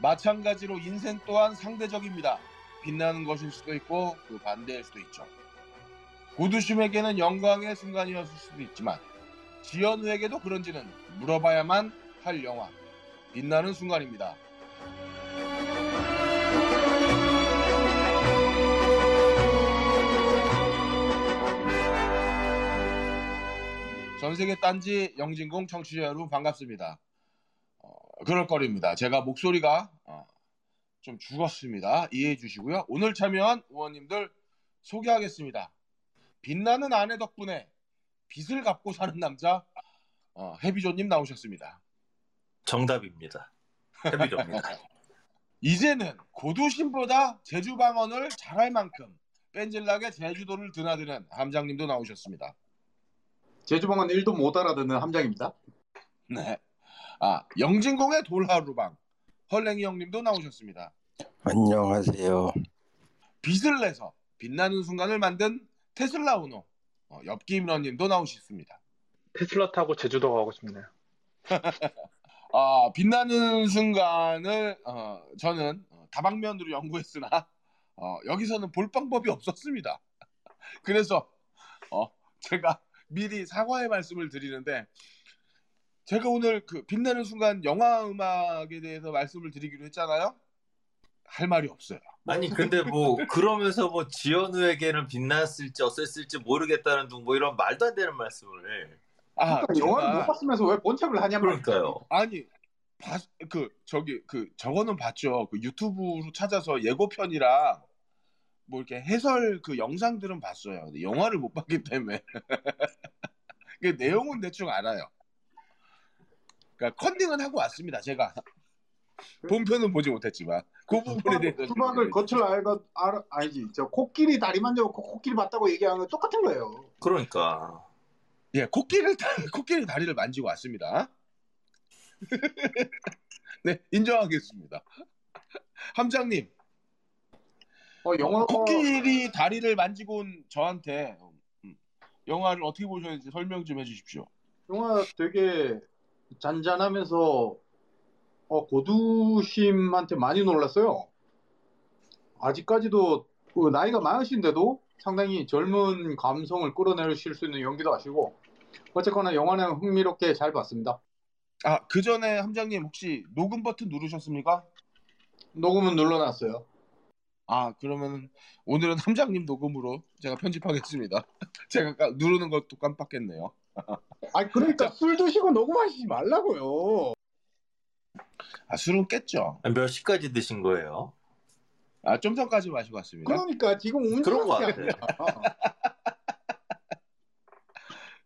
마찬가지로 인생 또한 상대적입니다. 빛나는 것일 수도 있고 그 반대일 수도 있죠. 고두심에게는 영광의 순간이었을 수도 있지만 지연우에게도 그런지는 물어봐야만 할 영화 빛나는 순간입니다. 전세계 딴지 영진공 청취자 여러분 반갑습니다. 어, 그럴 거리입니다. 제가 목소리가 어, 좀 죽었습니다. 이해해 주시고요. 오늘 참여한 의원님들 소개하겠습니다. 빛나는 아내 덕분에 빚을 갚고 사는 남자 어, 해비조님 나오셨습니다. 정답입니다. 해비조입니다. 이제는 고두심보다 제주 방언을 잘할 만큼 뺀질나게 제주도를 드나드는 함장님도 나오셨습니다. 제주방은 1도 못 알아듣는 함장입니다. 네. 아 영진공의 돌하루방 헐랭이 형님도 나오셨습니다. 안녕하세요. 빚을 내서 빛나는 순간을 만든 테슬라 오너 어, 엽기 민원님도 나오셨습니다. 테슬라 타고 제주도 가고 싶네요. 아 빛나는 순간을 어, 저는 어, 다방면으로 연구했으나 어, 여기서는 볼 방법이 없었습니다. 그래서 어, 제가 미리 사과의 말씀을 드리는데 제가 오늘 그 빛나는 순간 영화 음악에 대해서 말씀을 드리기로 했잖아요. 할 말이 없어요. 아니 근데 뭐 그러면서 뭐 지연우에게는 빛났을지 어땠을지 모르겠다는 둥 뭐 이런 말도 안 되는 말씀을 아, 그러니까 영화를 제가- 못 봤으면서 왜 본척을 하냐면 그러니까요. 아니 봤, 그 저기 그 저거는 봤죠. 그 유튜브로 찾아서 예고편이랑 뭐 이렇게 해설 그 영상들은 봤어요. 근데 영화를 못 봤기 때문에 그 내용은 대충 알아요. 그러니까 컨닝은 하고 왔습니다. 제가 본편은 보지 못했지만 그 부분에 대해서 수박을 겉을 알고 알 아니지 저 코끼리 다리 만져고 코끼리 봤다고 얘기하는 건 똑같은 거예요. 그러니까 예 코끼리를 다- 코끼리 다리를 만지고 왔습니다. 네 인정하겠습니다. 함장님 어 영화 코끼리 다리를 만지고 온 저한테 음, 영화를 어떻게 보셨는지 설명 좀 해주십시오. 영화 되게 잔잔하면서 어, 고두심한테 많이 놀랐어요. 아직까지도 그 나이가 많으신데도 상당히 젊은 감성을 끌어내실 수 있는 연기도 하시고 어쨌거나 영화는 흥미롭게 잘 봤습니다. 아, 그 전에 함장님 혹시 녹음 버튼 누르셨습니까? 녹음은 눌러놨어요. 아, 그러면 오늘은 함장님 녹음으로 제가 편집하겠습니다. 제가 까- 누르는 것도 깜빡했네요. 아 그러니까 술 드시고 녹음하시지 말라고요. 아, 술은 깼죠. 몇 시까지 드신 거예요? 아, 좀 전까지 마시고 왔습니다. 그러니까 지금 그런 거 운전하는 게 같아.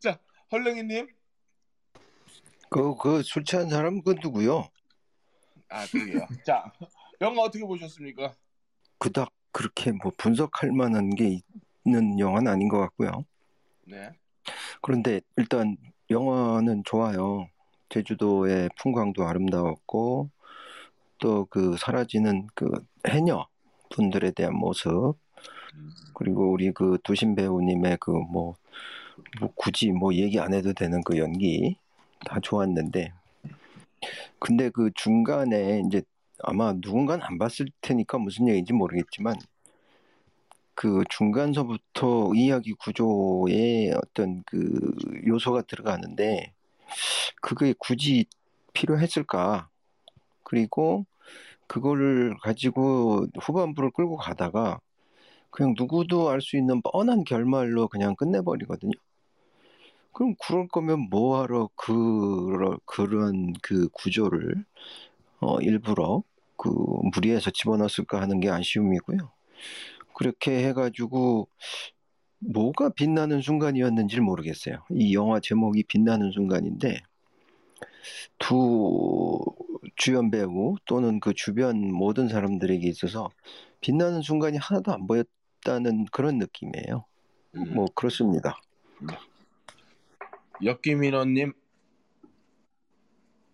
아니야. 헐랭이님? 그, 그 술 취한 사람 그 누구요? 아, 그러게요. 자, 영화 어떻게 보셨습니까? 그닥 그렇게 뭐 분석할 만한 게 있는 영화는 아닌 것 같고요. 네. 그런데 일단 영화는 좋아요. 제주도의 풍광도 아름다웠고 또 그 사라지는 그 해녀 분들에 대한 모습 그리고 우리 그 두신 배우님의 그뭐 뭐 굳이 뭐 얘기 안 해도 되는 그 연기 다 좋았는데 근데 그 중간에 이제 아마 누군가는 안 봤을 테니까 무슨 얘기인지 모르겠지만 그 중간서부터 이야기 구조에 어떤 그 요소가 들어가는데 그게 굳이 필요했을까? 그리고 그거를 가지고 후반부를 끌고 가다가 그냥 누구도 알 수 있는 뻔한 결말로 그냥 끝내버리거든요. 그럼 그럴 거면 뭐하러 그 그런 그 구조를 어 일부러 그 무리해서 집어넣었을까 하는 게 아쉬움이고요. 그렇게 해가지고 뭐가 빛나는 순간이었는지 모르겠어요. 이 영화 제목이 빛나는 순간인데 두 주연 배우 또는 그 주변 모든 사람들에게 있어서 빛나는 순간이 하나도 안 보였다는 그런 느낌이에요. 음. 뭐 그렇습니다. 엽기민원님,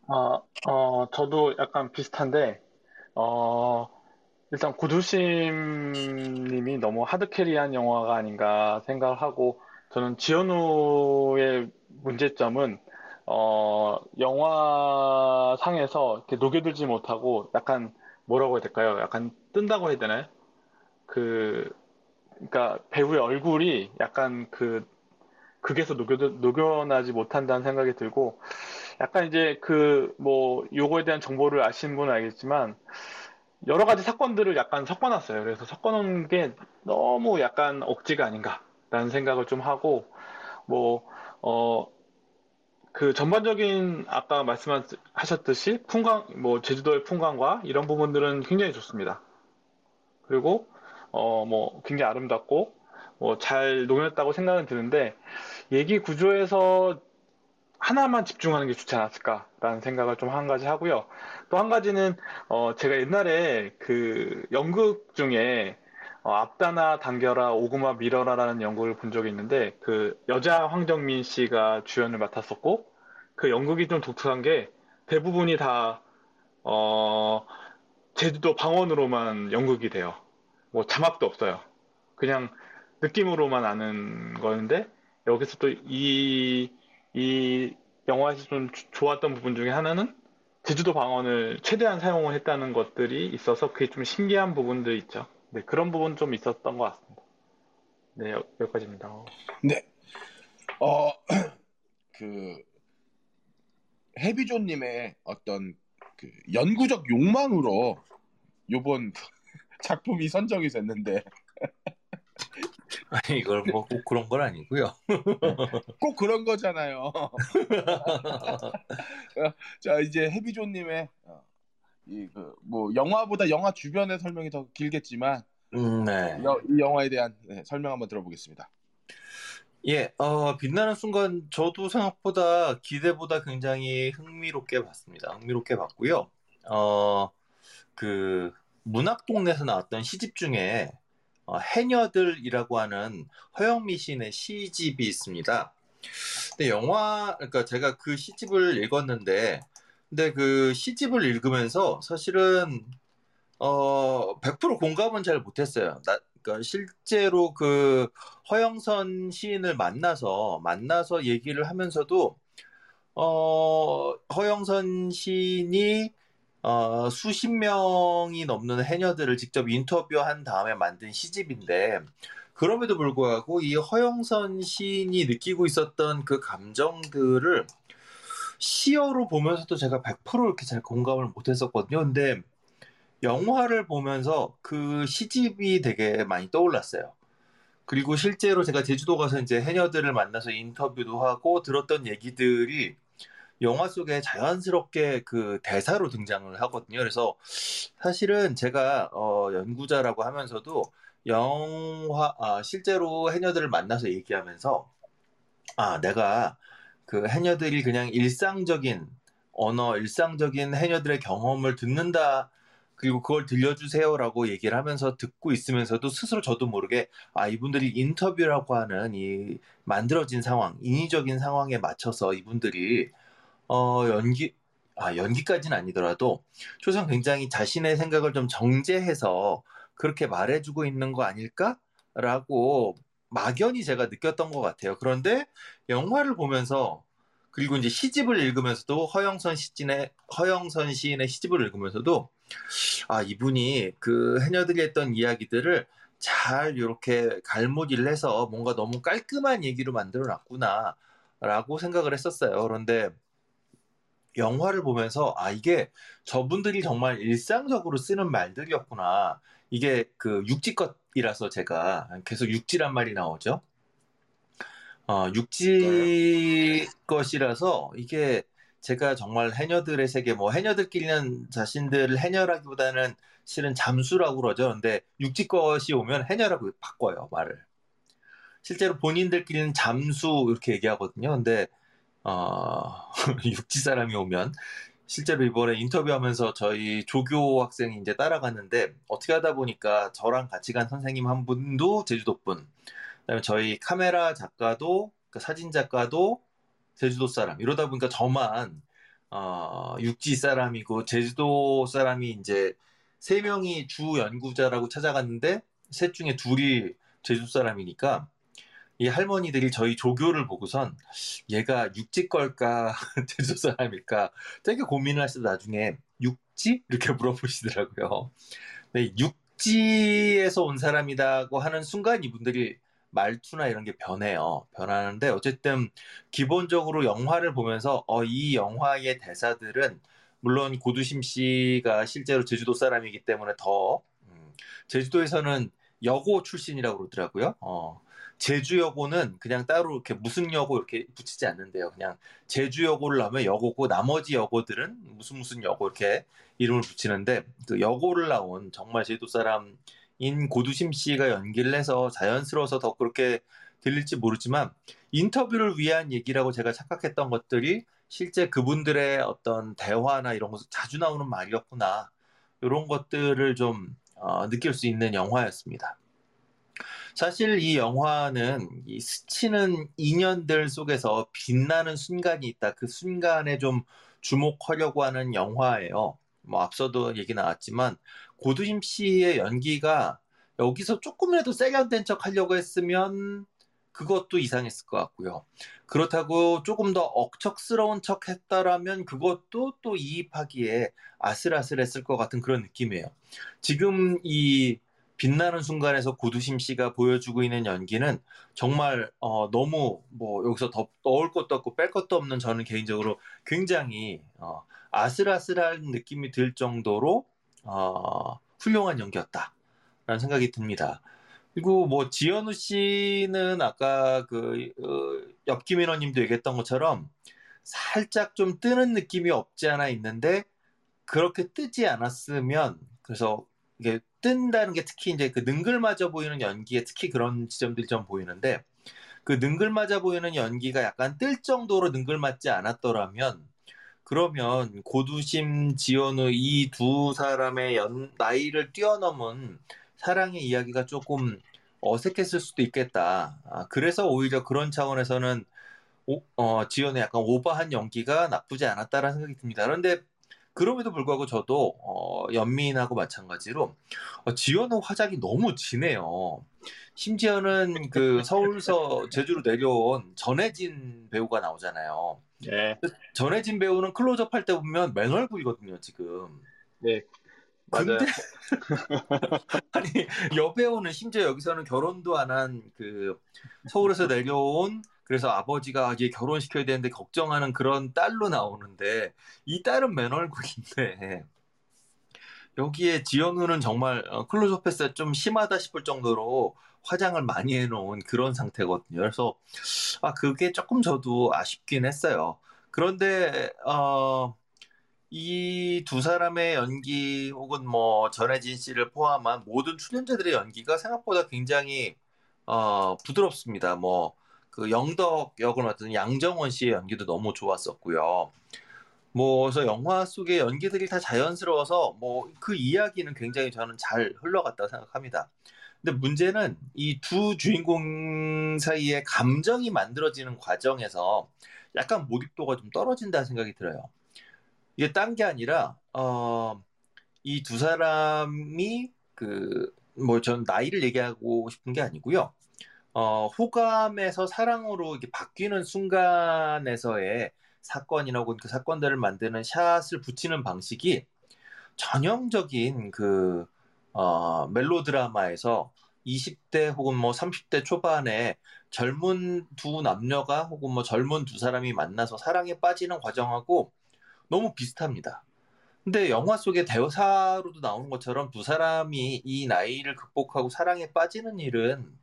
아, 어, 저도 약간 비슷한데, 어, 일단 고두심님이 너무 하드캐리한 영화가 아닌가 생각을 하고, 저는 지현우의 문제점은, 어, 영화상에서 이렇게 녹여들지 못하고 약간 뭐라고 해야 될까요? 약간 뜬다고 해야 되나요? 그, 그러니까 배우의 얼굴이 약간 그 극에서 녹여, 녹여나지 못한다는 생각이 들고 약간 이제 그 뭐 요거에 대한 정보를 아시는 분은 알겠지만 여러 가지 사건들을 약간 섞어놨어요. 그래서 섞어놓은 게 너무 약간 억지가 아닌가라는 생각을 좀 하고 뭐 어 그 전반적인 아까 말씀하셨듯이 풍광 뭐 제주도의 풍광과 이런 부분들은 굉장히 좋습니다. 그리고 어 뭐 굉장히 아름답고 뭐 잘 녹였다고 생각은 드는데 얘기 구조에서 하나만 집중하는 게 좋지 않았을까라는 생각을 좀 한 가지 하고요. 또 한 가지는 어 제가 옛날에 그 연극 중에 어, 앞다나 당겨라 오구마 밀어라라는 연극을 본 적이 있는데 그 여자 황정민 씨가 주연을 맡았었고 그 연극이 좀 독특한 게 대부분이 다 어, 제주도 방언으로만 연극이 돼요. 뭐 자막도 없어요. 그냥 느낌으로만 아는 거였는데 여기서 또이 이 영화에서 좀 주- 좋았던 부분 중에 하나는 제주도 방언을 최대한 사용을 했다는 것들이 있어서 그게 좀 신기한 부분도 있죠. 네, 그런 부분 좀 있었던 것 같습니다. 네, 여, 여기까지입니다. 네. 어, 그, 해비존님의 어떤 그 연구적 욕망으로 요번 작품이 선정이 됐는데 아니 이걸 뭐 꼭 그런 건 아니고요. 꼭 그런 거잖아요. 자, 이제 해비존님의 어, 이그뭐 영화보다 영화 주변의 설명이 더 길겠지만 음, 네. 여- 이 영화에 대한 네, 설명 한번 들어보겠습니다. 예, 어, 빛나는 순간 저도 생각보다 기대보다 굉장히 흥미롭게 봤습니다. 흥미롭게 봤고요. 어, 그 문학 동네에서 나왔던 시집 중에 어, 해녀들이라고 하는 허영미 시인의 시집이 있습니다. 근데 영화, 그러니까 제가 그 시집을 읽었는데, 근데 그 시집을 읽으면서 사실은 어, 100% 공감은 잘 못했어요. 나, 그러니까 실제로 그 허영선 시인을 만나서 만나서 얘기를 하면서도 어, 허영선 시인이 어, 수십 명이 넘는 해녀들을 직접 인터뷰한 다음에 만든 시집인데 그럼에도 불구하고 이 허영선 시인이 느끼고 있었던 그 감정들을 시어로 보면서도 제가 100% 이렇게 잘 공감을 못했었거든요. 근데 영화를 보면서 그 시집이 되게 많이 떠올랐어요. 그리고 실제로 제가 제주도 가서 이제 해녀들을 만나서 인터뷰도 하고 들었던 얘기들이 영화 속에 자연스럽게 그 대사로 등장을 하거든요. 그래서 사실은 제가 어, 연구자라고 하면서도 영화 아, 실제로 해녀들을 만나서 얘기하면서 아 내가 그 해녀들이 그냥 일상적인 언어, 일상적인 해녀들의 경험을 듣는다. 그리고 그걸 들려주세요라고 얘기를 하면서 듣고 있으면서도 스스로 저도 모르게 아 이분들이 인터뷰라고 하는 이 만들어진 상황, 인위적인 상황에 맞춰서 이분들이 어 연기 아 연기까지는 아니더라도 최소한 굉장히 자신의 생각을 좀 정제해서 그렇게 말해주고 있는 거 아닐까라고 막연히 제가 느꼈던 것 같아요. 그런데 영화를 보면서 그리고 이제 시집을 읽으면서도 허영선 시인의 허영선 시인의 시집을 읽으면서도 아 이분이 그 해녀들이 했던 이야기들을 잘 이렇게 갈무리를 해서 뭔가 너무 깔끔한 얘기로 만들어 놨구나라고 생각을 했었어요. 그런데 영화를 보면서 아 이게 저분들이 정말 일상적으로 쓰는 말들이었구나. 이게 그 육지 것이라서 제가 계속 육지란 말이 나오죠. 어, 육지 것이라서 이게 제가 정말 해녀들의 세계, 뭐 해녀들끼리는 자신들을 해녀라기보다는 실은 잠수라고 그러죠. 근데 육지 것이 오면 해녀라고 바꿔요, 말을. 실제로 본인들끼리는 잠수 이렇게 얘기하거든요. 근데 어, 육지 사람이 오면 실제로 이번에 인터뷰하면서 저희 조교 학생이 이제 따라갔는데 어떻게 하다 보니까 저랑 같이 간 선생님 한 분도 제주도 분, 그다음에 저희 카메라 작가도 그 사진 작가도 제주도 사람. 이러다 보니까 저만 어, 육지 사람이고 제주도 사람이 이제 세 명이 주 연구자라고 찾아갔는데 셋 중에 둘이 제주 사람이니까 이 할머니들이 저희 조교를 보고선 얘가 육지 걸까 제주 사람일까 되게 고민을 하시다 나중에 육지 이렇게 물어보시더라고요. 네, 육지에서 온 사람이라고 하는 순간 이분들이 말투나 이런 게 변해요. 변하는데 어쨌든 기본적으로 영화를 보면서 어, 이 영화의 대사들은 물론 고두심 씨가 실제로 제주도 사람이기 때문에 더 음, 제주도에서는 여고 출신이라고 그러더라고요. 어, 제주여고는 그냥 따로 이렇게 무슨 여고 이렇게 붙이지 않는데요. 그냥 제주여고를 하면 여고고 나머지 여고들은 무슨 무슨 여고 이렇게 이름을 붙이는데 그 여고를 나온 정말 제주도 사람인 고두심 씨가 연기를 해서 자연스러워서 더 그렇게 들릴지 모르지만 인터뷰를 위한 얘기라고 제가 착각했던 것들이 실제 그분들의 어떤 대화나 이런 것서 자주 나오는 말이었구나 이런 것들을 좀 어, 느낄 수 있는 영화였습니다. 사실 이 영화는 이 스치는 인연들 속에서 빛나는 순간이 있다. 그 순간에 좀 주목하려고 하는 영화예요. 뭐 앞서도 얘기 나왔지만 고두심 씨의 연기가 여기서 조금이라도 세련된 척 하려고 했으면 그것도 이상했을 것 같고요. 그렇다고 조금 더 억척스러운 척 했다라면 그것도 또 이입하기에 아슬아슬했을 것 같은 그런 느낌이에요. 지금 이 빛나는 순간에서 고두심 씨가 보여주고 있는 연기는 정말 어, 너무 뭐 여기서 더 넣을 것도 없고 뺄 것도 없는 저는 개인적으로 굉장히 어, 아슬아슬한 느낌이 들 정도로 어, 훌륭한 연기였다라는 생각이 듭니다. 그리고 뭐 지현우 씨는 아까 그 어, 옆김인호님도 얘기했던 것처럼 살짝 좀 뜨는 느낌이 없지 않아 있는데 그렇게 뜨지 않았으면 그래서 이게 뜬다는 게 특히 이제 그 능글맞아 보이는 연기에 특히 그런 지점들이 좀 보이는데 그 능글맞아 보이는 연기가 약간 뜰 정도로 능글맞지 않았더라면 그러면 고두심 지연우 이 두 사람의 연, 나이를 뛰어넘은 사랑의 이야기가 조금 어색했을 수도 있겠다. 아, 그래서 오히려 그런 차원에서는 오, 어, 지연의 약간 오버한 연기가 나쁘지 않았다라는 생각이 듭니다. 그런데 그럼에도 불구하고 저도 어, 연민하고 마찬가지로 어, 지연의 화작이 너무 진해요. 심지어는 그 서울서 제주로 내려온 전혜진 배우가 나오잖아요. 네. 전혜진 배우는 클로즈업 할 때 보면 맨 얼굴이거든요, 지금. 네. 맞아요. 근데 아니 여배우는 심지어 여기서는 결혼도 안 한 그 서울에서 내려온 그래서 아버지가 이제 결혼시켜야 되는데 걱정하는 그런 딸로 나오는데 이 딸은 맨 얼굴인데 여기에 지연우는 정말 어, 클로즈업했을 좀 심하다 싶을 정도로 화장을 많이 해놓은 그런 상태거든요. 그래서 아 그게 조금 저도 아쉽긴 했어요. 그런데 어, 이 두 사람의 연기 혹은 뭐 전혜진 씨를 포함한 모든 출연자들의 연기가 생각보다 굉장히 어, 부드럽습니다. 뭐 그 영덕 역을 맡은 양정원 씨의 연기도 너무 좋았었고요. 뭐 그래서 영화 속의 연기들이 다 자연스러워서 뭐 그 이야기는 굉장히 저는 잘 흘러갔다고 생각합니다. 근데 문제는 이 두 주인공 사이에 감정이 만들어지는 과정에서 약간 몰입도가 좀 떨어진다는 생각이 들어요. 이게 딴 게 아니라 어, 이 두 사람이 그 뭐 전 나이를 얘기하고 싶은 게 아니고요. 어, 호감에서 사랑으로 이렇게 바뀌는 순간에서의 사건이나 혹은 그 사건들을 만드는 샷을 붙이는 방식이 전형적인 그 어, 멜로드라마에서 20대 혹은 뭐 30대 초반에 젊은 두 남녀가 혹은 뭐 젊은 두 사람이 만나서 사랑에 빠지는 과정하고 너무 비슷합니다. 근데 영화 속의 대사로도 나오는 것처럼 두 사람이 이 나이를 극복하고 사랑에 빠지는 일은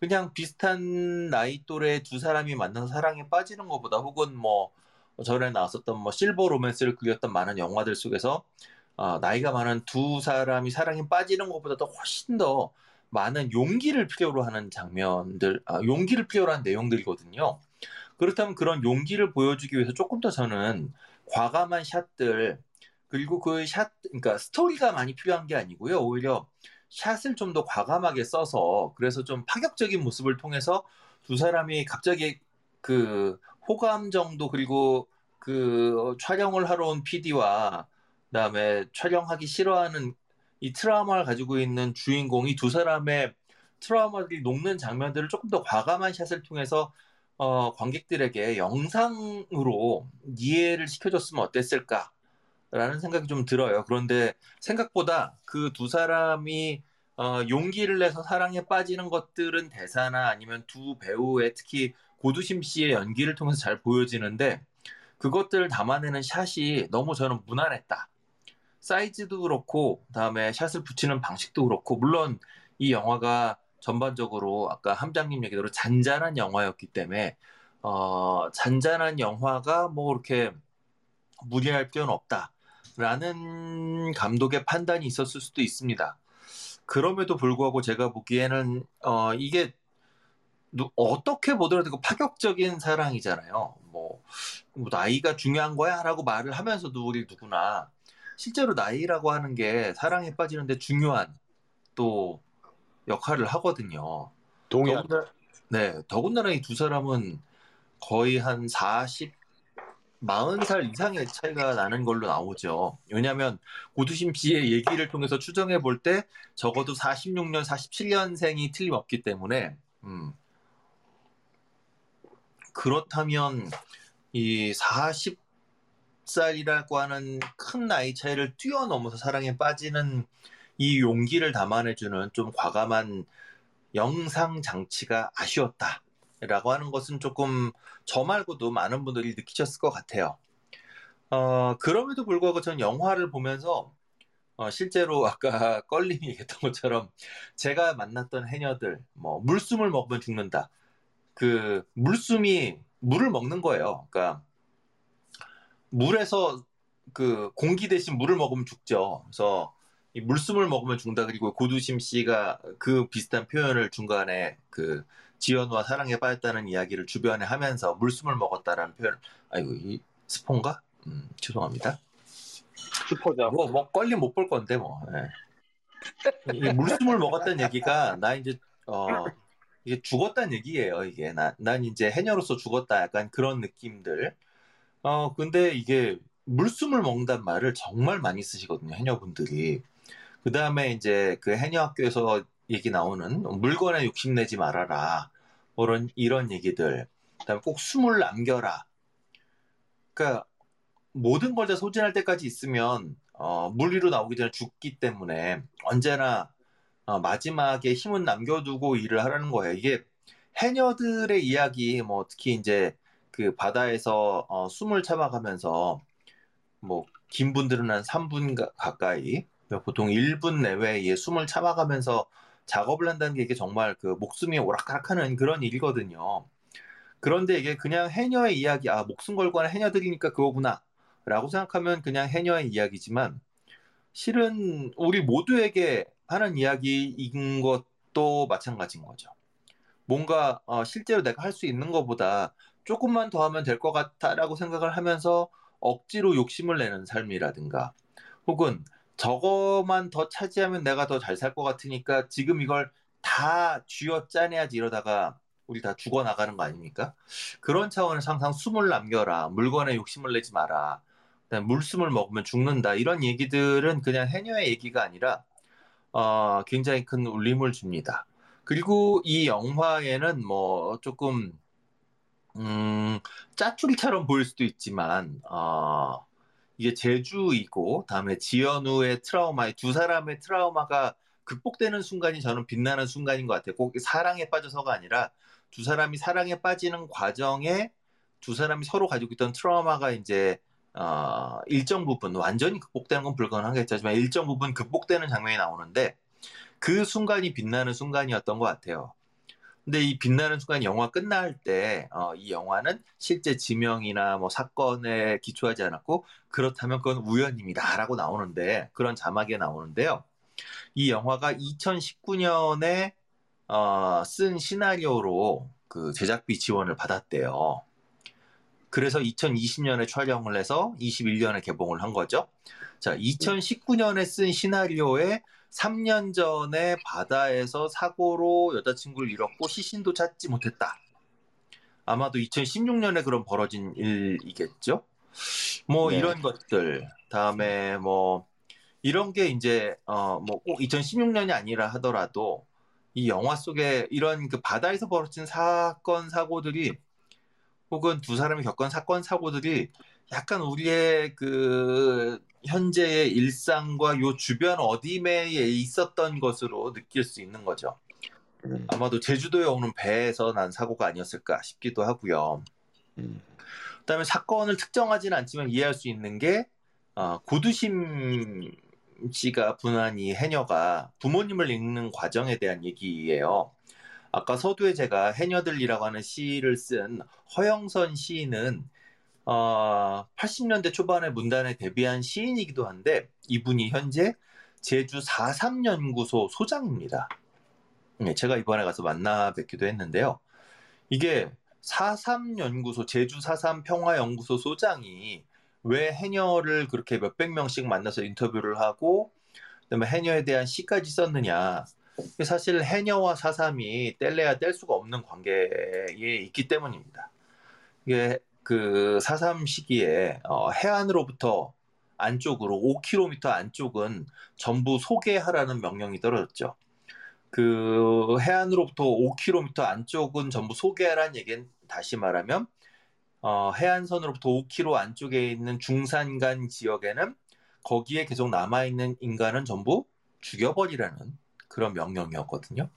그냥 비슷한 나이 또래 두 사람이 만나서 사랑에 빠지는 것보다 혹은 뭐 전에 나왔었던 뭐 실버 로맨스를 그렸던 많은 영화들 속에서 어, 나이가 많은 두 사람이 사랑에 빠지는 것보다도 훨씬 더 많은 용기를 필요로 하는 장면들, 아, 용기를 필요로 하는 내용들이거든요. 그렇다면 그런 용기를 보여주기 위해서 조금 더 저는 과감한 샷들 그리고 그 샷, 그러니까 스토리가 많이 필요한 게 아니고요. 오히려 샷을 좀 더 과감하게 써서 그래서 좀 파격적인 모습을 통해서 두 사람이 갑자기 그 호감 정도 그리고 그 촬영을 하러 온 PD와 그다음에 촬영하기 싫어하는 이 트라우마를 가지고 있는 주인공이 두 사람의 트라우마들이 녹는 장면들을 조금 더 과감한 샷을 통해서 어, 관객들에게 영상으로 이해를 시켜줬으면 어땠을까 라는 생각이 좀 들어요. 그런데 생각보다 그 두 사람이 어, 용기를 내서 사랑에 빠지는 것들은 대사나 아니면 두 배우의 특히 고두심 씨의 연기를 통해서 잘 보여지는데 그것들을 담아내는 샷이 너무 저는 무난했다. 사이즈도 그렇고 그다음에 샷을 붙이는 방식도 그렇고 물론 이 영화가 전반적으로 아까 함장님 얘기대로 잔잔한 영화였기 때문에 어, 잔잔한 영화가 뭐 그렇게 무리할 필요는 없다 라는 감독의 판단이 있었을 수도 있습니다. 그럼에도 불구하고 제가 보기에는 어, 이게 어떻게 보더라도 그 파격적인 사랑이잖아요. 뭐, 뭐 나이가 중요한 거야라고 말을 하면서도 우리 누구나 실제로 나이라고 하는 게 사랑에 빠지는데 중요한 또 역할을 하거든요. 동의한. 더군다나, 네, 더군다나 이 두 사람은 거의 한 40, 40살 이상의 차이가 나는 걸로 나오죠. 왜냐하면 고두심 씨의 얘기를 통해서 추정해 볼 때 적어도 46년, 47년생이 틀림없기 때문에 음, 그렇다면 이 40살이라고 하는 큰 나이 차이를 뛰어넘어서 사랑에 빠지는 이 용기를 담아내주는 좀 과감한 영상 장치가 아쉬웠다라고 하는 것은 조금 저 말고도 많은 분들이 느끼셨을 것 같아요. 어, 그럼에도 불구하고 전 영화를 보면서 어, 실제로 아까 껄림이 얘기했던 것처럼 제가 만났던 해녀들 뭐 물숨을 먹으면 죽는다. 그 물숨이 물을 먹는 거예요. 그러니까 물에서 그 공기 대신 물을 먹으면 죽죠. 그래서 이 물숨을 먹으면 죽는다 그리고 고두심 씨가 그 비슷한 표현을 중간에 그 지연우와 사랑에 빠졌다는 이야기를 주변에 하면서 물숨을 먹었다라는 표현. 아이고 이 스폰가? 음, 죄송합니다. 스포죠. 뭐, 뭐 걸림 못볼 건데 뭐. 예. 이 물숨을 먹었다는 얘기가 나 이제 어 이게 죽었다는 얘기예요. 이게 나, 난 이제 해녀로서 죽었다 약간 그런 느낌들. 어 근데 이게 물숨을 먹는단 말을 정말 많이 쓰시거든요. 해녀분들이. 그 다음에 이제 그 해녀학교에서 얘기 나오는 물건에 욕심내지 말아라. 이런, 이런 얘기들. 그 다음에 꼭 숨을 남겨라. 그러니까 모든 걸 다 소진할 때까지 있으면 어, 물 위로 나오기 전에 죽기 때문에 언제나 어, 마지막에 힘은 남겨두고 일을 하라는 거예요. 이게 해녀들의 이야기, 뭐 특히 이제 그 바다에서 어, 숨을 참아가면서 뭐 긴 분들은 한 3분 가까이 보통 1분 내외에 숨을 참아가면서 작업을 한다는 게 이게 정말 그 목숨이 오락가락하는 그런 일이거든요. 그런데 이게 그냥 해녀의 이야기, 아 목숨 걸고 하는 해녀들이니까 그거구나 라고 생각하면 그냥 해녀의 이야기지만 실은 우리 모두에게 하는 이야기인 것도 마찬가지인 거죠. 뭔가 어, 실제로 내가 할 수 있는 것보다 조금만 더 하면 될 것 같다라고 생각을 하면서 억지로 욕심을 내는 삶이라든가 혹은 저거만 더 차지하면 내가 더 잘 살 것 같으니까 지금 이걸 다 쥐어 짜내야지 이러다가 우리 다 죽어 나가는 거 아닙니까? 그런 차원에서 항상 숨을 남겨라. 물건에 욕심을 내지 마라. 물숨을 먹으면 죽는다. 이런 얘기들은 그냥 해녀의 얘기가 아니라 어, 굉장히 큰 울림을 줍니다. 그리고 이 영화에는 뭐 조금 음, 짜투리처럼 보일 수도 있지만 어, 이게 제주이고 다음에 지연우의 트라우마, 두 사람의 트라우마가 극복되는 순간이 저는 빛나는 순간인 것 같아요. 꼭 사랑에 빠져서가 아니라 두 사람이 사랑에 빠지는 과정에 두 사람이 서로 가지고 있던 트라우마가 이제 어, 일정 부분 완전히 극복되는 건 불가능하겠지만 일정 부분 극복되는 장면이 나오는데 그 순간이 빛나는 순간이었던 것 같아요. 근데 이 빛나는 순간 영화 끝날 때, 어, 이 영화는 실제 지명이나 뭐 사건에 기초하지 않았고, 그렇다면 그건 우연입니다. 라고 나오는데, 그런 자막에 나오는데요. 이 영화가 2019년에, 어, 쓴 시나리오로 그 제작비 지원을 받았대요. 그래서 2020년에 촬영을 해서 21년에 개봉을 한 거죠. 자, 2019년에 쓴 시나리오에 3년 전에 바다에서 사고로 여자친구를 잃었고 시신도 찾지 못했다. 아마도 2016년에 그런 벌어진 일이겠죠. 뭐 네. 이런 것들 다음에 뭐 이런 게 이제 어뭐 꼭 2016년이 아니라 하더라도 이 영화 속에 이런 그 바다에서 벌어진 사건 사고들이 혹은 두 사람이 겪은 사건 사고들이 약간 우리의 그 현재의 일상과 요 주변 어디매에 있었던 것으로 느낄 수 있는 거죠. 음. 아마도 제주도에 오는 배에서 난 사고가 아니었을까 싶기도 하고요. 음. 그다음에 사건을 특정하지는 않지만 이해할 수 있는 게 어, 고두심 씨가 분한 이 해녀가 부모님을 읽는 과정에 대한 얘기예요. 아까 서두에 제가 해녀들이라고 하는 시를 쓴 허영선 시인은 어, 80년대 초반에 문단에 데뷔한 시인이기도 한데 이분이 현재 제주 43연구소 소장입니다. 네, 제가 이번에 가서 만나 뵙기도 했는데요. 이게 43연구소, 제주 43 평화연구소 소장이 왜 해녀를 그렇게 몇백 명씩 만나서 인터뷰를 하고, 그다음에 해녀에 대한 시까지 썼느냐. 사실 해녀와 43이 뗄래야 뗄 수가 없는 관계에 있기 때문입니다. 이게 그43 시기에 어, 해안으로부터 안쪽으로 5km 안쪽은 전부 소개하라는 명령이 떨어졌죠. 그 해안으로부터 5km 안쪽은 전부 소개하라는 얘기는 다시 말하면 어, 해안선으로부터 5km 안쪽에 있는 중산간 지역에는 거기에 계속 남아있는 인간은 전부 죽여버리라는 그런 명령이었거든요.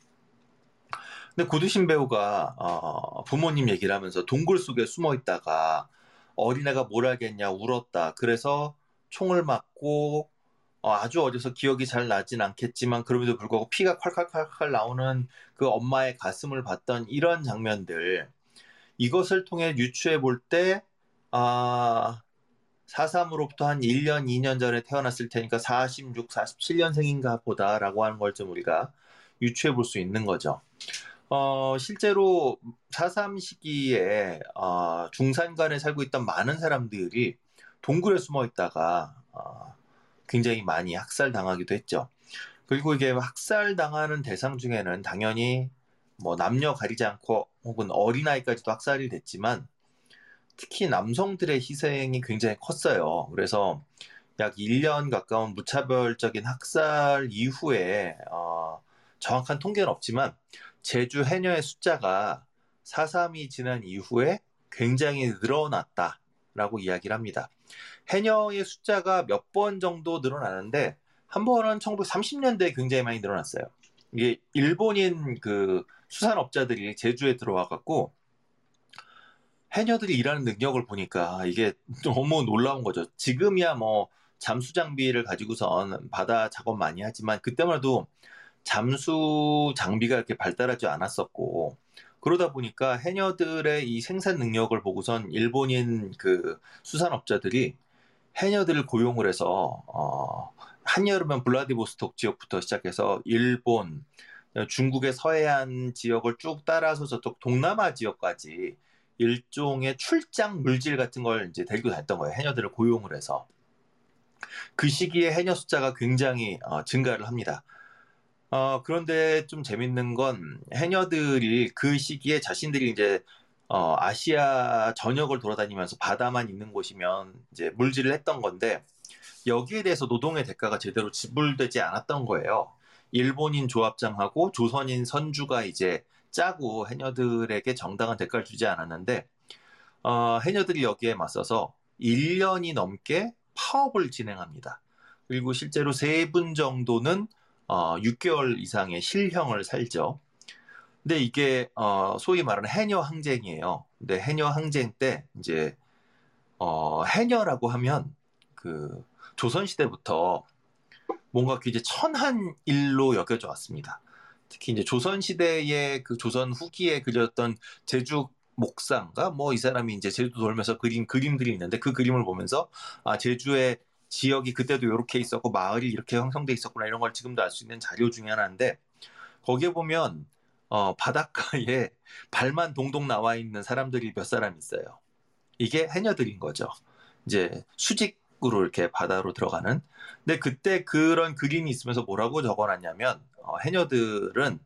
근데 고두신 배우가 어, 부모님 얘기를 하면서 동굴 속에 숨어 있다가 어린애가 뭘 알겠냐 울었다. 그래서 총을 맞고 어, 아주 어려서 기억이 잘 나진 않겠지만 그럼에도 불구하고 피가 콸콸콸콸 나오는 그 엄마의 가슴을 봤던 이런 장면들 이것을 통해 유추해 볼때 아, 43으로부터 한 1년, 2년 전에 태어났을 테니까 46, 47년생인가 보다라고 하는 걸 좀 우리가 유추해 볼 수 있는 거죠. 어, 실제로 4.3 시기에 어, 중산간에 살고 있던 많은 사람들이 동굴에 숨어 있다가 어, 굉장히 많이 학살당하기도 했죠. 그리고 이게 학살당하는 대상 중에는 당연히 뭐 남녀 가리지 않고 혹은 어린아이까지도 학살이 됐지만 특히 남성들의 희생이 굉장히 컸어요. 그래서 약 1년 가까운 무차별적인 학살 이후에 어, 정확한 통계는 없지만 제주 해녀의 숫자가 4.3이 지난 이후에 굉장히 늘어났다라고 이야기를 합니다. 해녀의 숫자가 몇 번 정도 늘어나는데 한 번은 1930년대에 굉장히 많이 늘어났어요. 이게 일본인 그 수산업자들이 제주에 들어와 갖고 해녀들이 일하는 능력을 보니까 이게 너무 놀라운 거죠. 지금이야 뭐 잠수 장비를 가지고선 바다 작업 많이 하지만 그때만 해도 잠수 장비가 이렇게 발달하지 않았었고 그러다 보니까 해녀들의 이 생산 능력을 보고선 일본인 그 수산업자들이 해녀들을 고용을 해서 어, 한여름엔 블라디보스톡 지역부터 시작해서 일본, 중국의 서해안 지역을 쭉 따라서 저쪽 동남아 지역까지 일종의 출장 물질 같은 걸 이제 데리고 다녔던 거예요. 해녀들을 고용을 해서. 그 시기에 해녀 숫자가 굉장히 어, 증가를 합니다. 어, 그런데 좀 재밌는 건 해녀들이 그 시기에 자신들이 이제 어, 아시아 전역을 돌아다니면서 바다만 있는 곳이면 이제 물질을 했던 건데 여기에 대해서 노동의 대가가 제대로 지불되지 않았던 거예요. 일본인 조합장하고 조선인 선주가 이제 짜고 해녀들에게 정당한 대가를 주지 않았는데 어, 해녀들이 여기에 맞서서 1년이 넘게 파업을 진행합니다. 그리고 실제로 세 분 정도는 어, 6개월 이상의 실형을 살죠. 근데 이게 어, 소위 말하는 해녀 항쟁이에요. 근데 해녀 항쟁 때 이제 어, 해녀라고 하면 그 조선 시대부터 뭔가 굉장히 천한 일로 여겨져 왔습니다. 특히 이제 조선 시대의 그 조선 후기에 그렸던 제주 목상가 뭐 이 사람이 이제 제주 돌면서 그린 그림들이 있는데 그 그림을 보면서 아 제주의 지역이 그때도 이렇게 있었고 마을이 이렇게 형성돼 있었구나 이런 걸 지금도 알 수 있는 자료 중에 하나인데 거기에 보면 어, 바닷가에 발만 동동 나와 있는 사람들이 몇 사람 있어요. 이게 해녀들인 거죠. 이제 수직으로 이렇게 바다로 들어가는. 근데 그때 그런 그림이 있으면서 뭐라고 적어놨냐면 어, 해녀들은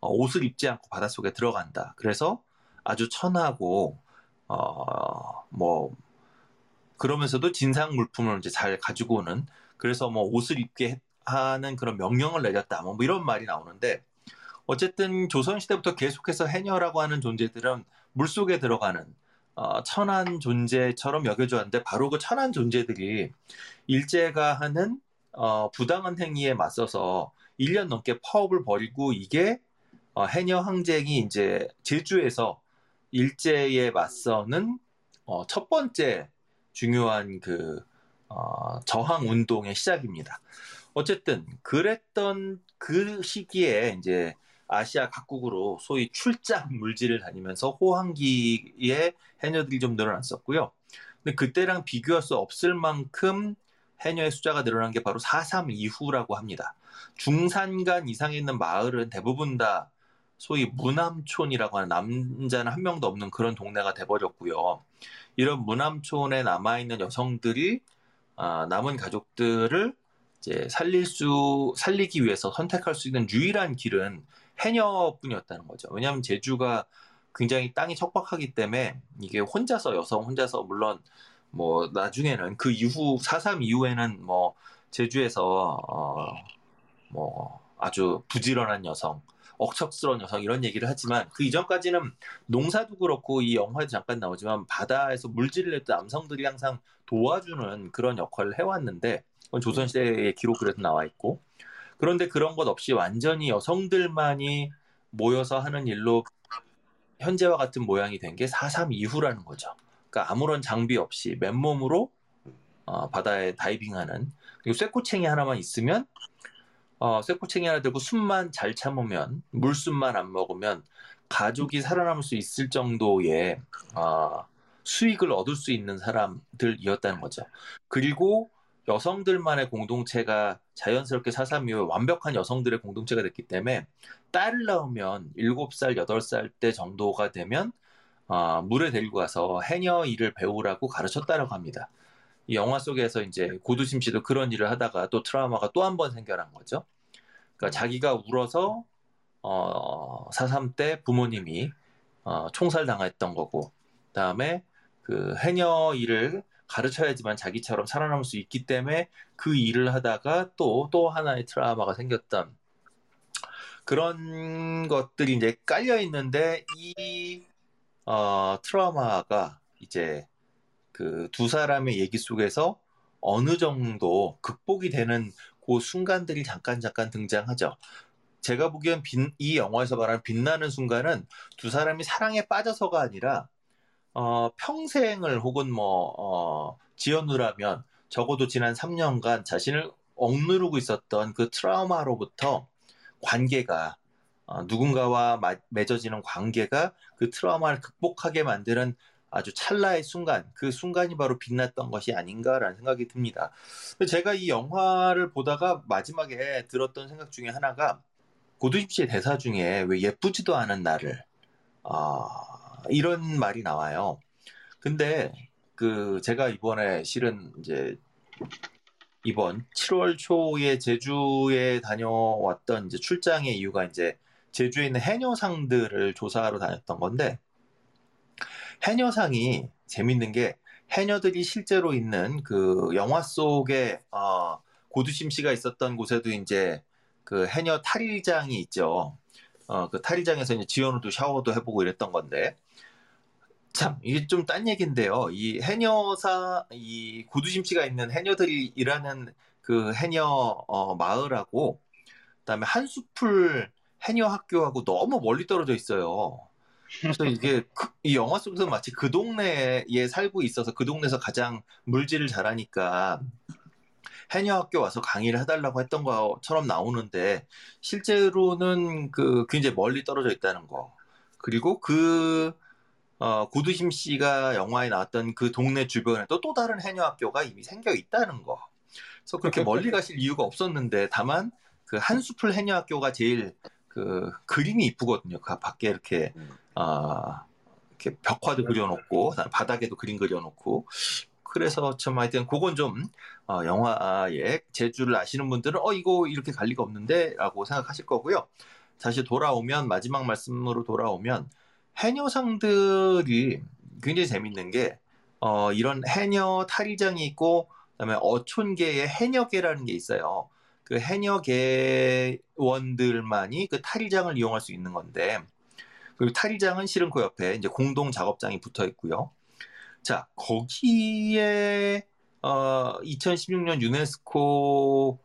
어, 옷을 입지 않고 바닷속에 들어간다. 그래서 아주 천하고 어, 뭐 그러면서도 진상 물품을 이제 잘 가지고 오는 그래서 뭐 옷을 입게 하는 그런 명령을 내렸다 뭐 이런 말이 나오는데 어쨌든 조선시대부터 계속해서 해녀라고 하는 존재들은 물속에 들어가는 어, 천한 존재처럼 여겨져 왔는데 바로 그 천한 존재들이 일제가 하는 어, 부당한 행위에 맞서서 1년 넘게 파업을 벌이고 이게 어, 해녀 항쟁이 이제 제주에서 일제에 맞서는 어, 첫 번째 중요한 그 어, 저항 운동의 시작입니다. 어쨌든 그랬던 그 시기에 이제 아시아 각국으로 소위 출장 물질을 다니면서 호황기에 해녀들이 좀 늘어났었고요. 근데 그때랑 비교할 수 없을 만큼 해녀의 숫자가 늘어난 게 바로 4.3 이후라고 합니다. 중산간 이상에 있는 마을은 대부분 다 소위 무남촌이라고 하는 남자는 한 명도 없는 그런 동네가 돼버렸고요. 이런 무남촌에 남아있는 여성들이 아, 남은 가족들을 이제 살릴 수 살리기 위해서 선택할 수 있는 유일한 길은 해녀뿐이었다는 거죠. 왜냐하면 제주가 굉장히 땅이 척박하기 때문에 이게 혼자서 여성 혼자서 물론 뭐 나중에는 그 이후 4.3 이후에는 뭐 제주에서 어 뭐 아주 부지런한 여성 억척스러운 여성 이런 얘기를 하지만 그 이전까지는 농사도 그렇고 이 영화에도 잠깐 나오지만 바다에서 물질을 낼때 남성들이 항상 도와주는 그런 역할을 해왔는데 조선시대의 기록으로도 나와 있고 그런데 그런 것 없이 완전히 여성들만이 모여서 하는 일로 현재와 같은 모양이 된 게 4.3 이후라는 거죠. 그러니까 아무런 장비 없이 맨몸으로 어, 바다에 다이빙하는 그리고 쇠꼬챙이 하나만 있으면 어, 쇠꼬챙이 하나 들고 숨만 잘 참으면 물숨만 안 먹으면 가족이 살아남을 수 있을 정도의 어, 수익을 얻을 수 있는 사람들이었다는 거죠. 그리고 여성들만의 공동체가 자연스럽게 사삼 이후에 완벽한 여성들의 공동체가 됐기 때문에 딸을 낳으면 7살, 8살 때 정도가 되면 어, 물에 데리고 가서 해녀 일을 배우라고 가르쳤다라고 합니다. 이 영화 속에서 이제 고두심 씨도 그런 일을 하다가 또 트라우마가 또 한 번 생겨난 거죠. 그러니까 자기가 울어서 어, 4.3때 부모님이 어, 총살 당했던 거고, 그 다음에 그 해녀 일을 가르쳐야지만 자기처럼 살아남을 수 있기 때문에 그 일을 하다가 또, 또 하나의 트라우마가 생겼던 그런 것들이 이제 깔려 있는데 이 어, 트라우마가 이제 그 두 사람의 얘기 속에서 어느 정도 극복이 되는 그 순간들이 잠깐 잠깐 등장하죠. 제가 보기엔 빛, 이 영화에서 말하는 빛나는 순간은 두 사람이 사랑에 빠져서가 아니라 어, 평생을 혹은 뭐 어, 지연우라면 적어도 지난 3년간 자신을 억누르고 있었던 그 트라우마로부터 관계가 어, 누군가와 마, 맺어지는 관계가 그 트라우마를 극복하게 만드는 아주 찰나의 순간, 그 순간이 바로 빛났던 것이 아닌가라는 생각이 듭니다. 제가 이 영화를 보다가 마지막에 들었던 생각 중에 하나가 고두십 씨의 대사 중에 왜 예쁘지도 않은 나를 어, 이런 말이 나와요. 근데 그 제가 이번에 실은 이제 이번 7월 초에 제주에 다녀왔던 이제 출장의 이유가 이제 제주에 있는 해녀상들을 조사하러 다녔던 건데 해녀상이 재밌는 게 해녀들이 실제로 있는 그 영화 속에 어, 고두심 씨가 있었던 곳에도 이제 그 해녀 탈의장이 있죠. 어, 그 탈의장에서 이제 지원우도 샤워도 해보고 이랬던 건데 참 이게 좀 딴 얘기인데요. 이 해녀사 이 고두심 씨가 있는 해녀들이 일하는 그 해녀 어, 마을하고 그다음에 한수풀 해녀 학교하고 너무 멀리 떨어져 있어요. 그래서 이게 그, 이 영화 속에서 마치 그 동네에 살고 있어서 그 동네에서 가장 물질을 잘하니까 해녀 학교 와서 강의를 해달라고 했던 것처럼 나오는데 실제로는 그 굉장히 멀리 떨어져 있다는 거. 그리고 그 어, 고두심 씨가 영화에 나왔던 그 동네 주변에 또또 다른 해녀 학교가 이미 생겨 있다는 거. 그래서 그렇게 멀리 가실 이유가 없었는데 다만 그 한수풀 해녀 학교가 제일 그 그림이 이쁘거든요. 그 밖에 이렇게 아 이렇게 벽화도 그려놓고 바닥에도 그림 그려놓고 그래서 참 하여튼 그건 좀 어, 영화의 제주를 아시는 분들은 어 이거 이렇게 갈 리가 없는데라고 생각하실 거고요. 다시 돌아오면 마지막 말씀으로 돌아오면 해녀상들이 굉장히 재밌는 게 어, 이런 해녀 탈의장이 있고 그다음에 어촌계의 해녀계라는 게 있어요. 그 해녀 개원들만이 그 탈의장을 이용할 수 있는 건데 그리고 탈의장은 실은 그 옆에 이제 공동 작업장이 붙어 있고요. 자 거기에 어, 2016년 유네스코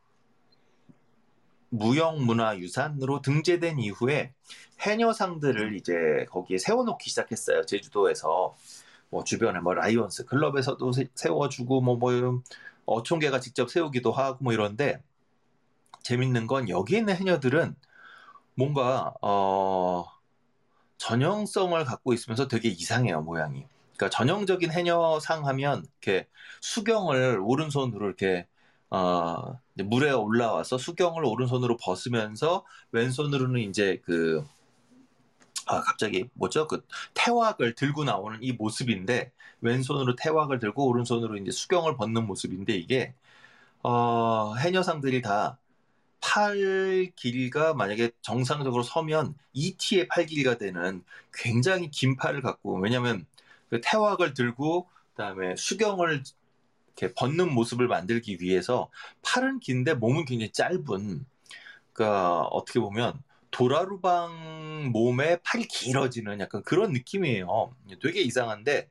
무형문화유산으로 등재된 이후에 해녀상들을 이제 거기에 세워놓기 시작했어요. 제주도에서 뭐 주변에 뭐 라이온스 클럽에서도 세, 세워주고 뭐 뭐 어촌계가 직접 세우기도 하고 뭐 이런데 재밌는 건 여기 있는 해녀들은 뭔가 어 전형성을 갖고 있으면서 되게 이상해요 모양이. 그러니까 전형적인 해녀상 하면 이렇게 수경을 오른손으로 이렇게 어, 물에 올라와서 수경을 오른손으로 벗으면서 왼손으로는 이제 그 아, 갑자기 뭐죠? 그 태왁을 들고 나오는 이 모습인데 왼손으로 태왁을 들고 오른손으로 이제 수경을 벗는 모습인데 이게 어, 해녀상들이 다 팔 길이가 만약에 정상적으로 서면 ET의 팔 길이가 되는 굉장히 긴 팔을 갖고 왜냐하면 그 태왁을 들고 그다음에 수경을 이렇게 벗는 모습을 만들기 위해서 팔은 긴데 몸은 굉장히 짧은 그러니까 어떻게 보면 도라루방 몸에 팔이 길어지는 약간 그런 느낌이에요. 되게 이상한데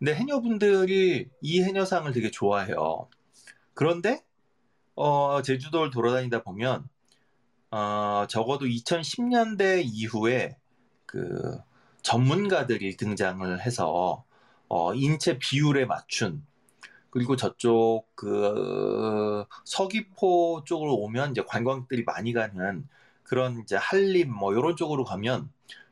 근데 해녀분들이 이 해녀상을 되게 좋아해요. 그런데 어, 제주도를 돌아다니다 보면 어, 적어도 2010년대 이후에 그 전문가들이 등장을 해서 어, 인체 비율에 맞춘 그리고 저쪽 그 서귀포 쪽으로 오면 이제 관광들이 많이 가는 그런 이제 한림 뭐 이런 쪽으로 가면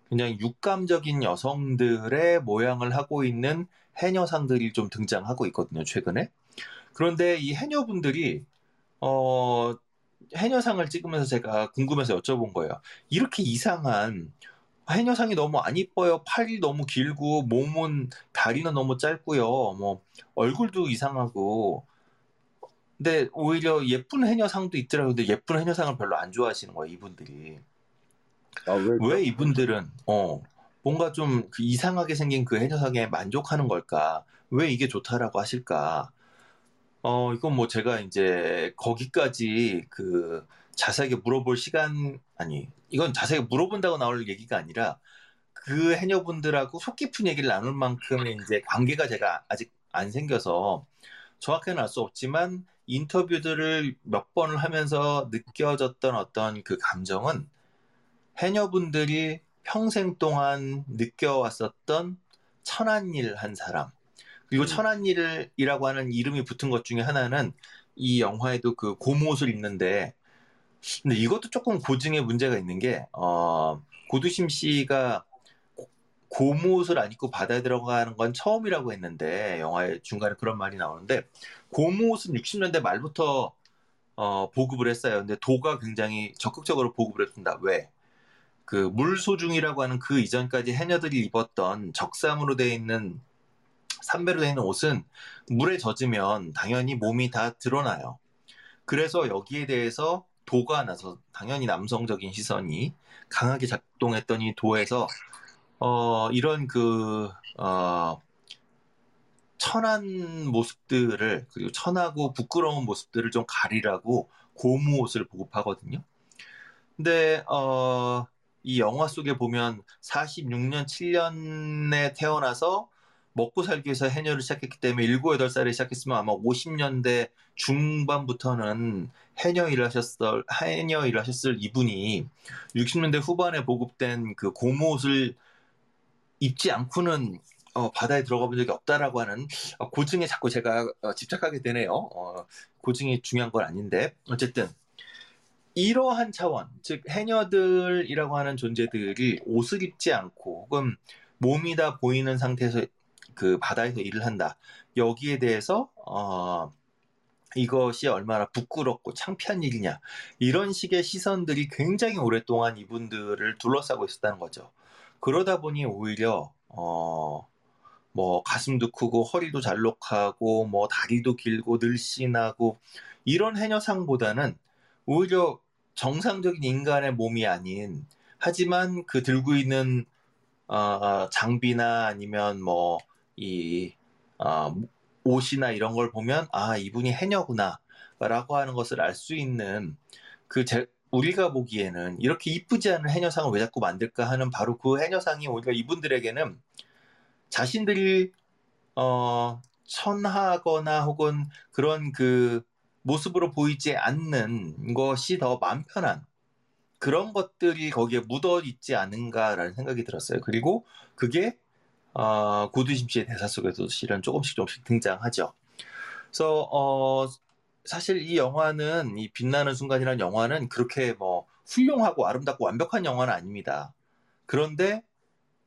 굉장히 육감적인 여성들의 모양을 하고 있는 해녀상들이 좀 등장하고 있거든요 최근에. 그런데 이 해녀분들이 어, 해녀상을 찍으면서 제가 궁금해서 여쭤본 거예요. 이렇게 이상한 해녀상이 너무 안 이뻐요. 팔이 너무 길고 몸은 다리는 너무 짧고요. 뭐 얼굴도 이상하고. 근데 오히려 예쁜 해녀상도 있더라고요. 근데 예쁜 해녀상을 별로 안 좋아하시는 거예요, 이분들이. 아, 왜, 왜 이분들은 어 뭔가 좀 그 이상하게 생긴 그 해녀상에 만족하는 걸까? 왜 이게 좋다라고 하실까? 어, 이건 뭐 제가 이제 거기까지 그 자세하게 물어볼 시간, 아니, 이건 자세하게 물어본다고 나올 얘기가 아니라 그 해녀분들하고 속 깊은 얘기를 나눌 만큼의 이제 관계가 제가 아직 안 생겨서 정확히는 알 수 없지만 인터뷰들을 몇 번을 하면서 느껴졌던 어떤 그 감정은 해녀분들이 평생 동안 느껴왔었던 천한 일 한 사람, 그리고 천안일이라고 하는 이름이 붙은 것 중에 하나는 이 영화에도 그 고무옷을 입는데 근데 이것도 조금 고증의 문제가 있는 게 어, 고두심 씨가 고무옷을 안 입고 바다에 들어가는 건 처음이라고 했는데 영화의 중간에 그런 말이 나오는데 고무옷은 60년대 말부터 어, 보급을 했어요. 근데 도가 굉장히 적극적으로 보급을 했습니다. 왜? 그 물소중이라고 하는 그 이전까지 해녀들이 입었던 적삼으로 되어 있는 삼배로 되어 있는 옷은 물에 젖으면 당연히 몸이 다 드러나요. 그래서 여기에 대해서 도가 나서 당연히 남성적인 시선이 강하게 작동했더니 도에서 어, 이런 그 어, 천한 모습들을 그리고 천하고 부끄러운 모습들을 좀 가리라고 고무 옷을 보급하거든요. 근데 어, 이 영화 속에 보면 46년 7년에 태어나서 먹고 살기 위해서 해녀를 시작했기 때문에 7, 8살에 시작했으면 아마 50년대 중반부터는 해녀 일을 하셨을, 해녀 일을 하셨을 이분이 60년대 후반에 보급된 그 고무옷을 입지 않고는 어, 바다에 들어가 본 적이 없다라고 하는 어, 고증에 자꾸 제가 어, 집착하게 되네요. 어, 고증이 중요한 건 아닌데 어쨌든 이러한 차원, 즉 해녀들이라고 하는 존재들이 옷을 입지 않고 혹은 몸이 다 보이는 상태에서 그 바다에서 일을 한다. 여기에 대해서 어, 이것이 얼마나 부끄럽고 창피한 일이냐 이런 식의 시선들이 굉장히 오랫동안 이분들을 둘러싸고 있었다는 거죠. 그러다 보니 오히려 어, 뭐 가슴도 크고 허리도 잘록하고 뭐 다리도 길고 늘씬하고 이런 해녀상보다는 오히려 정상적인 인간의 몸이 아닌 하지만 그 들고 있는 어, 장비나 아니면 뭐 이 어, 옷이나 이런 걸 보면 아 이분이 해녀구나 라고 하는 것을 알 수 있는 그 제, 우리가 보기에는 이렇게 이쁘지 않은 해녀상을 왜 자꾸 만들까 하는 바로 그 해녀상이 오히려 이분들에게는 자신들이 어 천하거나 혹은 그런 그 모습으로 보이지 않는 것이 더 마음 편한 그런 것들이 거기에 묻어 있지 않은가라는 생각이 들었어요. 그리고 그게 어, 고두심 씨의 대사 속에도 실은 조금씩 조금씩 등장하죠. 그래서 어, 사실 이 영화는 이 빛나는 순간이라는 영화는 그렇게 뭐 훌륭하고 아름답고 완벽한 영화는 아닙니다. 그런데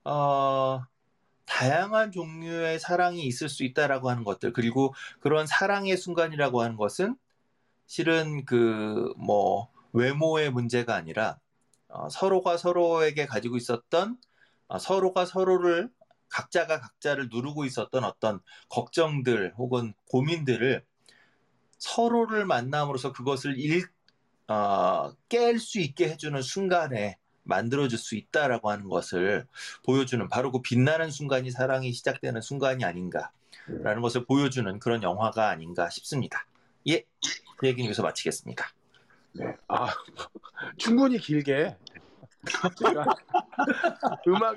어, 다양한 종류의 사랑이 있을 수 있다라고 하는 것들 그리고 그런 사랑의 순간이라고 하는 것은 실은 그 뭐 외모의 문제가 아니라 어, 서로가 서로에게 가지고 있었던 어, 서로가 서로를 각자가 각자를 누르고 있었던 어떤 걱정들 혹은 고민들을 서로를 만남으로써 그것을 일, 어, 깰 수 있게 해주는 순간에 만들어줄 수 있다라고 하는 것을 보여주는 바로 그 빛나는 순간이 사랑이 시작되는 순간이 아닌가라는 것을 보여주는 그런 영화가 아닌가 싶습니다. 예, 그 얘기는 여기서 마치겠습니다. 네. 아, 충분히 길게 음악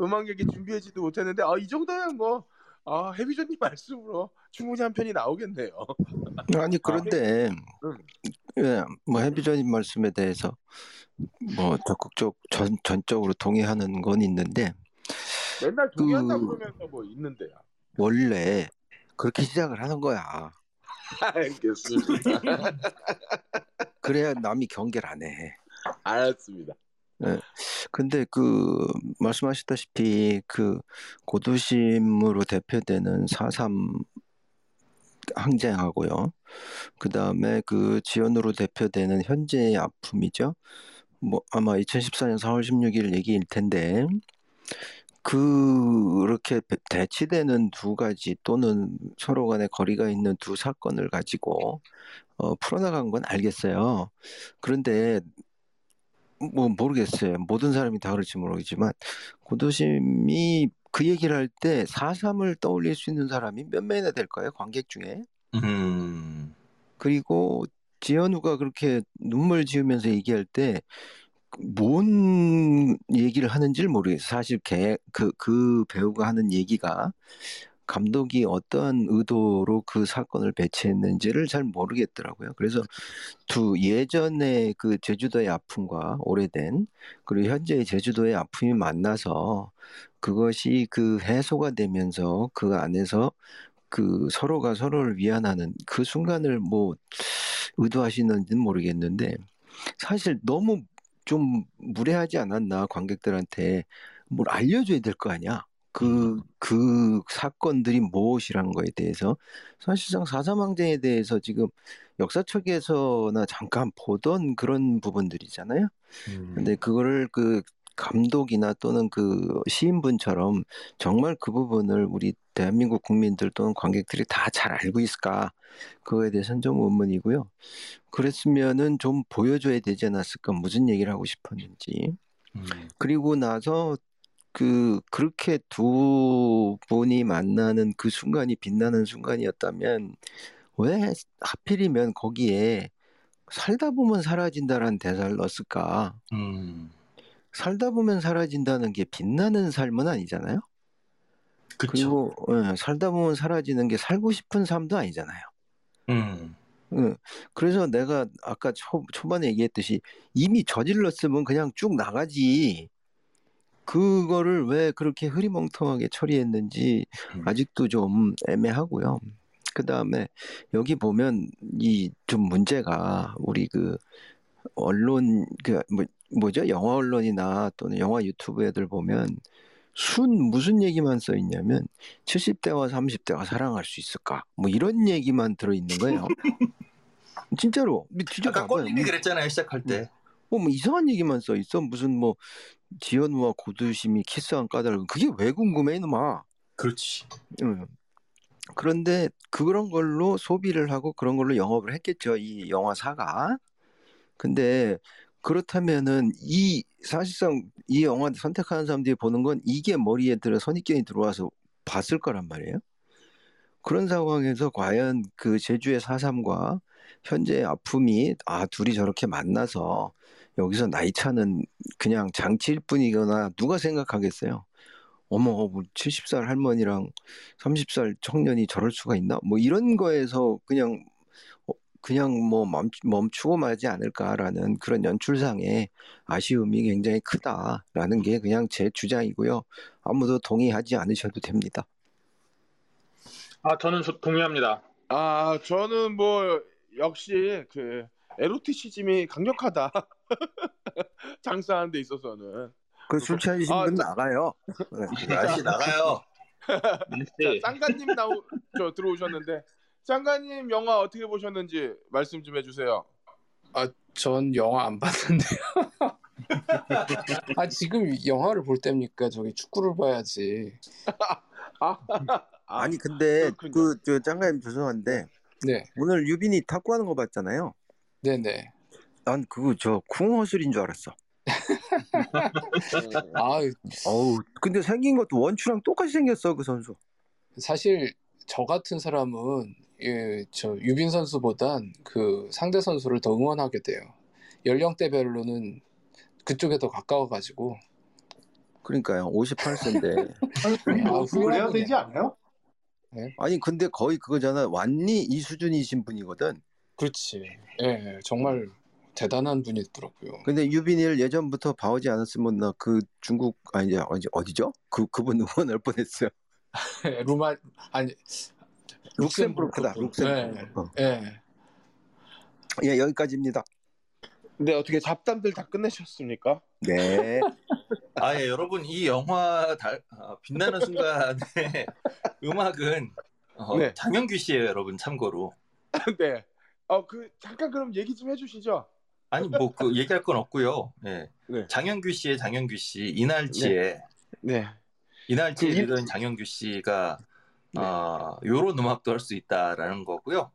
음악 얘기 준비하지도 못했는데 아, 이 정도면 뭐 아, 해비조님 말씀으로 충분히 한 편이 나오겠네요. 아니 그런데 음. 예, 뭐 해비전님 말씀에 대해서 뭐 적극적 전, 전적으로 동의하는 건 있는데 맨날 동의한다 그- 그러면서 뭐 있는데요. 원래 그렇게 시작을 하는 거야. 알겠습니다. 그래야 남이 경계를 안 해. 알았습니다. 근데 그 말씀하셨다시피 그 고도심으로 대표되는 4.3 항쟁하고요. 그 다음에 그 지연으로 대표되는 현재의 아픔이죠. 뭐 아마 2014년 4월 16일 얘기일 텐데 그렇게 배- 대치되는 두 가지 또는 서로 간에 거리가 있는 두 사건을 가지고 어, 풀어나간 건 알겠어요. 그런데 뭐 모르겠어요. 모든 사람이 다 그럴지 모르겠지만 고도심이 그 얘기를 할 때 4.3을 떠올릴 수 있는 사람이 몇 명이나 될까요? 관객 중에. 음, 그리고 지현우가 그렇게 눈물 지으면서 얘기할 때 뭔 얘기를 하는지를 모르겠어요. 사실 걔, 그, 그 배우가 하는 얘기가 감독이 어떠한 의도로 그 사건을 배치했는지를 잘 모르겠더라고요. 그래서 두 예전의 그 제주도의 아픔과 오래된 그리고 현재의 제주도의 아픔이 만나서 그것이 그 해소가 되면서 그 안에서 그 서로가 서로를 위안하는 그 순간을 뭐 의도하시는지는 모르겠는데 사실 너무 좀 무례하지 않았나 관객들한테 뭘 알려줘야 될 거 아니야. 그, 그 사건들이 무엇이라는 거에 대해서 사실상 사사망쟁에 대해서 지금 역사책에서나 잠깐 보던 그런 부분들이잖아요. 음. 근데 그거를 그 감독이나 또는 그 시인분처럼 정말 그 부분을 우리 대한민국 국민들 또는 관객들이 다 잘 알고 있을까? 그거에 대해서는 좀 의문이고요. 그랬으면은 좀 보여줘야 되지 않았을까? 무슨 얘기를 하고 싶었는지. 음. 그리고 나서 그 그렇게 두 분이 만나는 그 순간이 빛나는 순간이었다면 왜 하필이면 거기에 살다 보면 사라진다라는 대사를 넣었을까? 음. 살다 보면 사라진다는 게 빛나는 삶은 아니잖아요. 그쵸. 그리고 예, 살다 보면 사라지는 게 살고 싶은 삶도 아니잖아요. 음. 예, 그래서 내가 아까 초, 초반에 얘기했듯이 이미 저질렀으면 그냥 쭉 나가지. 그거를 왜 그렇게 흐리멍텅하게 처리했는지 음. 아직도 좀 애매하고요. 그 다음에 여기 보면 이 좀 문제가 우리 그 언론 그 뭐, 뭐죠 영화 언론이나 또는 영화 유튜브 애들 보면 순 무슨 얘기만 써 있냐면 70대와 30대가 사랑할 수 있을까 뭐 이런 얘기만 들어 있는 거예요. 진짜로 아까. 꼴님이 그랬잖아요 시작할 때. 어, 뭐 이상한 얘기만 써 있어. 무슨 뭐 지연우와 고두심이 키스한 까닭 그게 왜 궁금해 이놈아. 그렇지. 응. 그런데 그런 걸로 소비를 하고 그런 걸로 영업을 했겠죠. 이 영화사가. 근데 그렇다면은 이 사실상 이 영화 선택하는 사람들이 보는 건 이게 머리에 들어 선입견이 들어와서 봤을 거란 말이에요. 그런 상황에서 과연 그 제주의 사삼과 현재의 아픔이 아 둘이 저렇게 만나서 여기서 나이 차는 그냥 장치일 뿐이거나 누가 생각하겠어요. 어머, 뭐 70살 할머니랑 30살 청년이 저럴 수가 있나? 뭐 이런 거에서 그냥 어, 그냥 뭐 멈, 멈추고 마지 않을까라는 그런 연출상의 아쉬움이 굉장히 크다라는 게 그냥 제 주장이고요. 아무도 동의하지 않으셔도 됩니다. 아, 저는 조- 동의합니다. 아 저는 뭐 역시 그 에로티시즘이 강력하다. 장사하는 데 있어서는. 그술 취하신 아, 나가요. 네. 아저씨 나가요. 네. 짱가님 나오 저 들어오셨는데 짱가님 영화 어떻게 보셨는지 말씀 좀 해주세요. 전 영화 안 봤는데요. 아 지금 영화를 볼 때입니까? 저기 축구를 봐야지. 아, 아니 근데 그렇군요. 그저 짱가님 죄송한데 네, 오늘 유빈이 탁구하는 거 봤잖아요. 네, 네. 난 그거 저 궁허술인 줄 알았어. 아 어우 근데 생긴 것도 원추랑 똑같이 생겼어 그 선수. 사실 저 같은 사람은 예, 저 유빈 선수보단 그 상대 선수를 더 응원하게 돼요. 연령대별로는 그쪽에 더 가까워가지고. 그러니까요 58세인데 아니, 뭐 아, 그래야 훌륭하군요. 되지 않아요? 아니 근데 거의 그거잖아 완리 이 수준이신 분이거든. 그렇지. 예, 정말 대단한 분이더라고요. 근데 유빈이를 예전부터 봐오지 않았으면 나 그 중국 아니 어디 어디죠? 그 그분 응원할 뻔했어요. 루마 아니 룩셈부르크다. 룩셈부르크. 룩셈부르크. 어. 예. 예 여기까지입니다. 근데 어떻게 잡담들 다 끝내셨습니까? 네. 아, 예, 여러분 이 영화 달, 아, 빛나는 순간의 음악은 어, 네. 장영규 씨예요, 여러분 참고로. 네. 어그 잠깐 그럼 얘기 좀 해주시죠. 아니 뭐 그 얘기할 건 없고요. 예. 네. 장영규 씨의 장영규 씨, 이날치의 네. 이날치의 그 이- 리더인 장영규 씨가 네. 어, 요런 음악도 할 수 있다라는 거고요.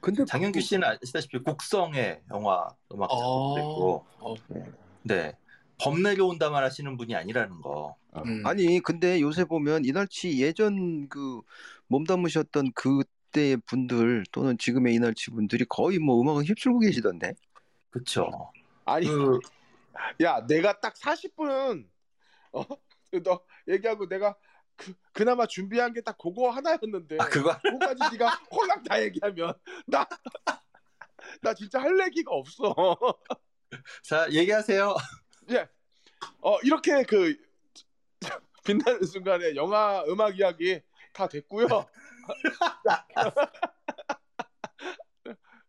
근데 장영규 씨는 아시다시피 곡성의 영화 음악 아. 작곡도 했고, 어, 네. 범 내려온다만 하시는 분이 아니라는 거. 음. 아니 근데 요새 보면 이날치 예전 그 몸담으셨던 그때의 분들 또는 지금의 이날치 분들이 거의 뭐 음악을 휩쓸고 계시던데. 그쵸. 아니 그, 야 내가 딱 40분 어 너 얘기하고 내가 그 그나마 준비한 게 딱 그거 하나였는데 아, 그거 그거까지 네가 홀랑 다 얘기하면 나 나 진짜 할 얘기가 없어. 자, 얘기하세요. 예. 어 이렇게 그 빛나는 순간에 영화 음악 이야기 다 됐고요.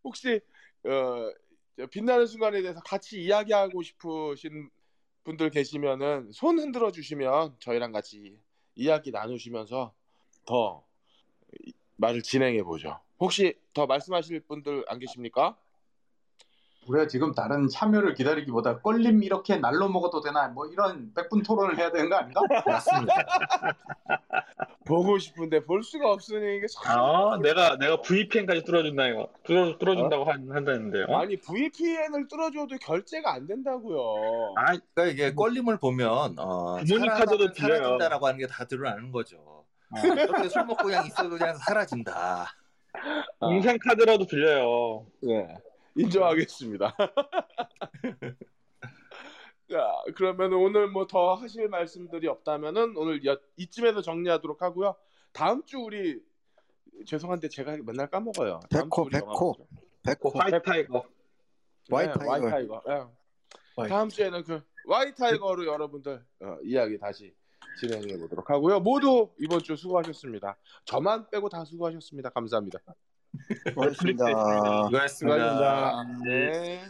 혹시 어저 빛나는 순간에 대해서 같이 이야기하고 싶으신 분들 계시면은 손 흔들어 주시면 저희랑 같이 이야기 나누시면서 더 이- 말을 진행해 보죠. 혹시 더 말씀하실 분들 안 계십니까? 우리가 지금 다른 참여를 기다리기보다 껄림 이렇게 날로 먹어도 되나 뭐 이런 백분 토론을 해야 되는 거 아닌가? 맞습니다. 보고 싶은데 볼 수가 없으니 이게 참 아, 내가 내가 VPN까지 뚫어준다 이거. 뚫어 뚫어준다고 한 한다는데요. 아니 VPN을 뚫어줘도 결제가 안 된다고요. 아, 그러니까 이게 껄림을 보면 어, 부모님 카드도. 사라진다라고 하는 게 다 드러나는 거죠. 이렇게 술 먹고 그냥 있어도 그냥 사라진다. 인생 카드라도 빌려요. 네, 인정하겠습니다. 자, 그러면 오늘 뭐 더 하실 말씀들이 없다면은 오늘 여- 이쯤에서 정리하도록 하고요. 다음 주 우리 죄송한데 제가 맨날 까먹어요. 백호, 백호. 백호 White Tiger. White 네, Tiger. 예. 다음 주에는 그 White Tiger로 여러분들 어, 이야기 다시 진행해 보도록 하고요. 모두 이번 주 수고하셨습니다. 저만 빼고 다 수고하셨습니다. 감사합니다. 고맙습니다. 수고하셨습니다. 수고하셨습니다. 네.